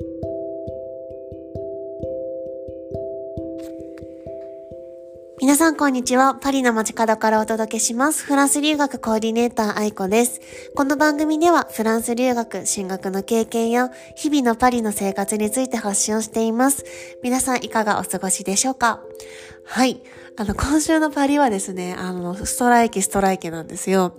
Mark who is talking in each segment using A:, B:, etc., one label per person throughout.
A: Thank you. 皆さんこんにちは。パリの街角からお届けします。フランス留学コーディネーター愛子です。この番組ではフランス留学、進学の経験や日々のパリの生活について発信をしています。皆さんいかがお過ごしでしょうか？はい。あの、今週のパリはですね、あの、ストライキ、ストライキなんですよ。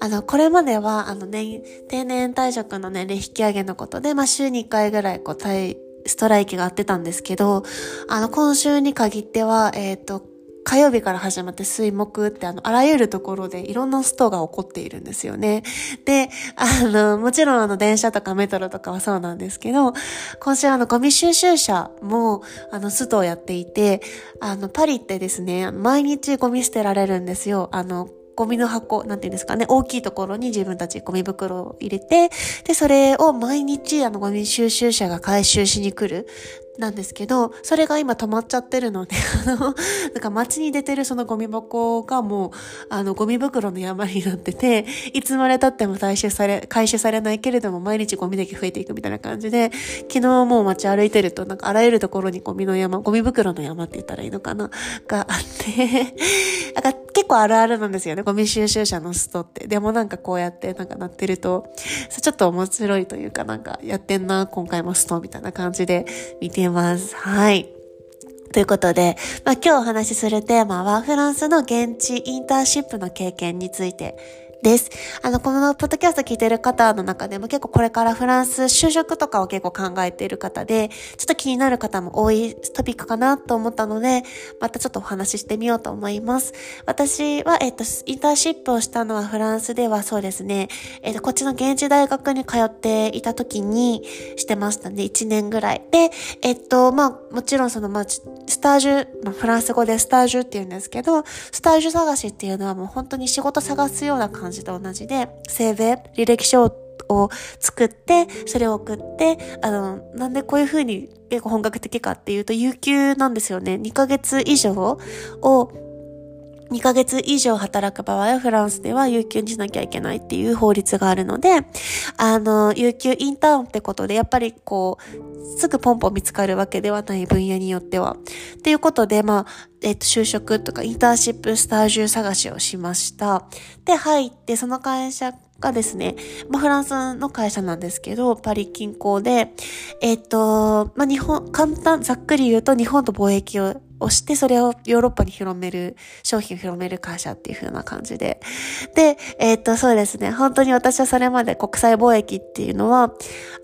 A: あの、これまでは、あのね、定年退職の年齢引き上げのことで、まあ、週に1回ぐらい、こう、ストライキがあってたんですけど、あの、今週に限っては、えっ、ー、と、火曜日から始まって水木ってあの、あらゆるところでいろんなストが起こっているんですよね。で、あの、もちろんあの、電車とかメトロとかはそうなんですけど、今週あの、ゴミ収集車も、あの、ストをやっていて、あの、パリってですね、毎日ゴミ捨てられるんですよ。あの、ゴミの箱、なんていうんですかね、大きいところに自分たちゴミ袋を入れて、で、それを毎日あのゴミ収集車が回収しに来るなんですけど、それが今止まっちゃってるので、あの、なんか街に出てるそのゴミ箱がもう、あの、ゴミ袋の山になってて、いつまで経っても回収され、回収されないけれども、毎日ゴミだけ増えていくみたいな感じで、昨日もう街歩いてると、なんかあらゆるところにゴミの山、ゴミ袋の山って言ったらいいのかながあって なんか結構あるあるなんですよね、ゴミ収集車のストって。でもなんかこうやってなんかなってると、ちょっと面白いというかなんかやってんな、今回もストみたいな感じで見てます。はい。ということで、まあ、今日お話しするテーマはフランスの現地インターンシップの経験についてです。あの、このポッドキャスト聞いてる方の中でも結構これからフランス就職とかを結構考えている方で、ちょっと気になる方も多いトピックかなと思ったので、またちょっとお話ししてみようと思います。私は、えっと、インターンシップをしたのはフランスではそうですね、えっと、こっちの現地大学に通っていた時にしてましたね。1年ぐらい。で、えっと、まあ、もちろんその、まあ、スタージュ、まあ、フランス語でスタージュって言うんですけど、スタージュ探しっていうのはもう本当に仕事探すような感じ感じと同じで、性別、履歴書を作って、それを送って、あの、なんでこういう風に結構本格的かっていうと、有給なんですよね。2ヶ月以上を2ヶ月以上働く場合は、フランスでは有給にしなきゃいけないっていう法律があるので、あの、有給インターンってことで、やっぱりこう、すぐポンポン見つかるわけではない分野によっては。っていうことで、まあ、えっと、就職とかインターンシップスタジオ探しをしました。で、入って、その会社がですね、まあ、フランスの会社なんですけど、パリ近郊で、えっと、まあ、日本、簡単、ざっくり言うと日本と貿易ををして、それをヨーロッパに広める、商品を広める会社っていう風な感じで。で、えー、っと、そうですね。本当に私はそれまで国際貿易っていうのは、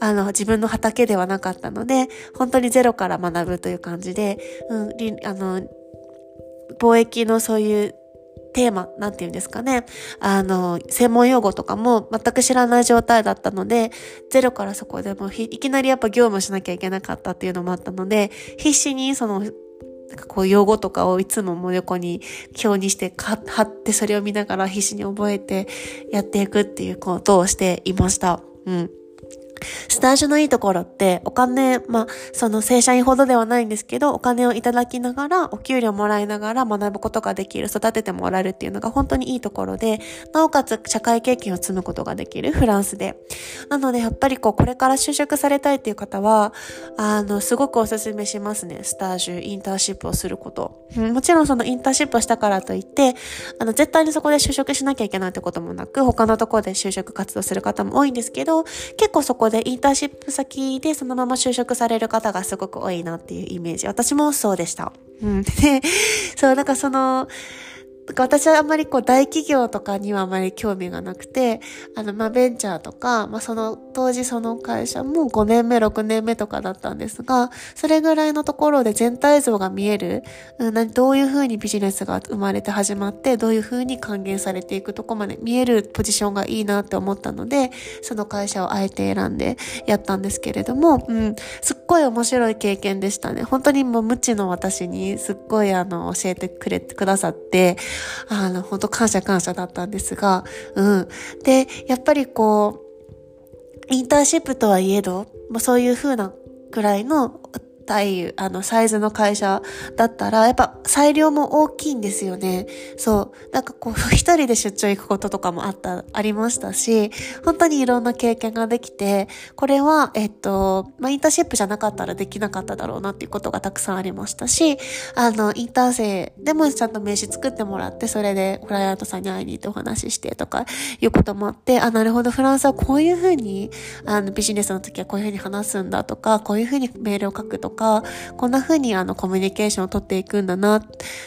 A: あの、自分の畑ではなかったので、本当にゼロから学ぶという感じで、うん、あの、貿易のそういうテーマ、なんて言うんですかね。あの、専門用語とかも全く知らない状態だったので、ゼロからそこでもいきなりやっぱ業務しなきゃいけなかったっていうのもあったので、必死にそのなんかこう用語とかをいつもも横に表にして貼ってそれを見ながら必死に覚えてやっていくっていうことをしていました。うん。スタジオのいいところって、お金、まあ、その正社員ほどではないんですけど、お金をいただきながら、お給料もらいながら学ぶことができる、育ててもらえるっていうのが本当にいいところで、なおかつ社会経験を積むことができる、フランスで。なので、やっぱりこう、これから就職されたいっていう方は、あの、すごくお勧めしますね。スタジュ、インターンシップをすること。もちろんそのインターンシップをしたからといって、あの、絶対にそこで就職しなきゃいけないってこともなく、他のところで就職活動する方も多いんですけど、結構そこででインターンシップ先でそのまま就職される方がすごく多いなっていうイメージ。私もそうでした。うん。で、そう、なんかその、私はあまりこう大企業とかにはあまり興味がなくて、あの、まあ、ベンチャーとか、まあ、その、当時その会社も5年目、6年目とかだったんですが、それぐらいのところで全体像が見える、うん、どういうふうにビジネスが生まれて始まって、どういうふうに還元されていくとこまで見えるポジションがいいなって思ったので、その会社をあえて選んでやったんですけれども、うん、すっごい面白い経験でしたね。本当にもう無知の私にすっごいあの、教えてくれてくださって、あの、本当感謝感謝だったんですが、うん。で、やっぱりこう、インターンシップとはいえど、まあ、そういうふうなくらいのたい、あの、サイズの会社だったら、やっぱ裁量も大きいんですよね。そう。なんかこう、一人で出張行くこととかもあった、ありましたし、本当にいろんな経験ができて、これは、えっと、まあ、インターシップじゃなかったらできなかっただろうなっていうことがたくさんありましたし、あの、インター生でもちゃんと名刺作ってもらって、それでクライアントさんに会いに行ってお話ししてとか、いうこともあって、あ、なるほど、フランスはこういうふうに、あの、ビジネスの時はこういうふうに話すんだとか、こういうふうにメールを書くとか、こんな風にあの、コミュニケーションをとっていくんだな、っ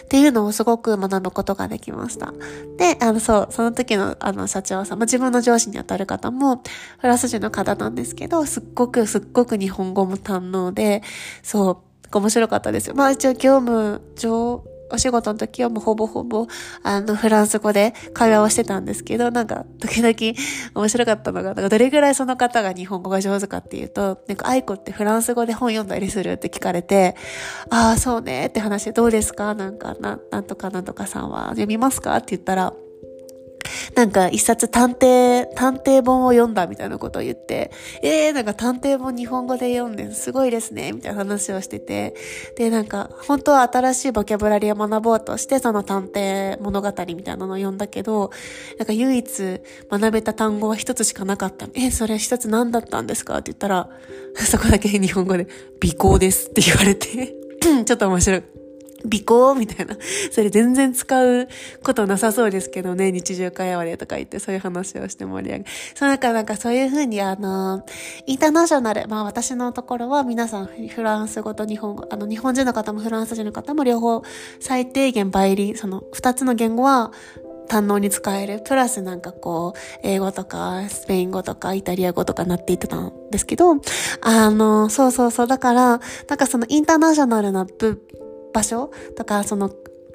A: ていうのをすごく学ぶことができました。で、あの、そう、その時のあの、社長さん、まあ、自分の上司にあたる方も、フランス人の方なんですけど、すっごくすっごく日本語も堪能で、そう、面白かったですよ。まあ一応業務上、お仕事の時はもうほぼほぼ、あの、フランス語で会話をしてたんですけど、なんか、時々面白かったのが、なんかどれぐらいその方が日本語が上手かっていうと、なんか、愛子ってフランス語で本読んだりするって聞かれて、ああ、そうねって話で、どうですか？なんか、な、なんとかなんとかさんは読みますか？って言ったら、なんか一冊探偵、探偵本を読んだみたいなことを言って、えー、なんか探偵本日本語で読んですごいですね、みたいな話をしてて、で、なんか本当は新しいボキャブラリーを学ぼうとしてその探偵物語みたいなのを読んだけど、なんか唯一学べた単語は一つしかなかった。え、それ一つ何だったんですか？って言ったら、そこだけ日本語で、尾行ですって言われて ちょっと面白い。尾行みたいな。それ全然使うことなさそうですけどね、日常会話でとか言ってそういう話をして盛り上げ。そうなんかなんかそういうふうにあの、インターナショナル、まあ私のところは皆さんフランス語と日本語、あの日本人の方もフランス人の方も両方最低限倍理、その二つの言語は堪能に使える。プラスなんかこう、英語とか、スペイン語とか、イタリア語とかなっていってたんですけど、あの、そうそうそう。だから、なんかそのインターナショナルな部場所とか、その、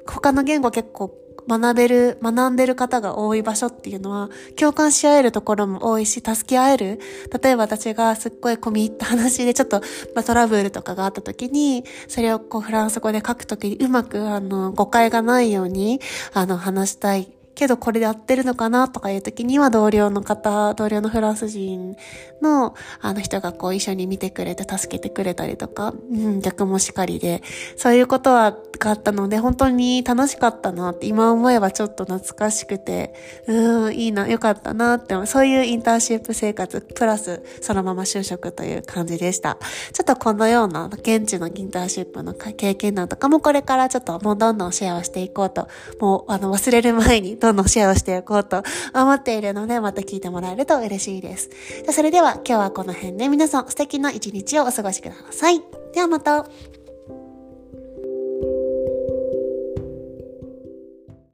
A: 他の言語結構学べる、学んでる方が多い場所っていうのは、共感し合えるところも多いし、助け合える。例えば私がすっごい込み入った話でちょっと、まあ、トラブルとかがあった時に、それをこうフランス語で書く時にうまく、あの、誤解がないように、あの、話したいけどこれで合ってるのかなとかいう時には同僚の方、同僚のフランス人のあの人がこう一緒に見てくれて助けてくれたりとか、うん、逆もしかりで、そういうことはがあったので本当に楽しかったなって今思えばちょっと懐かしくて、うん、いいな、よかったなって、そういうインターンシップ生活プラスそのまま就職という感じでした。ちょっとこのような現地のインターンシップの経験談とかもこれからちょっともうどんどんシェアをしていこうと、もうあの忘れる前にどんどんシェアをしていこうと思っているので、また聞いてもらえると嬉しいです。それでは今日はこの辺で皆さん素敵な一日をお過ごしください。ではまた。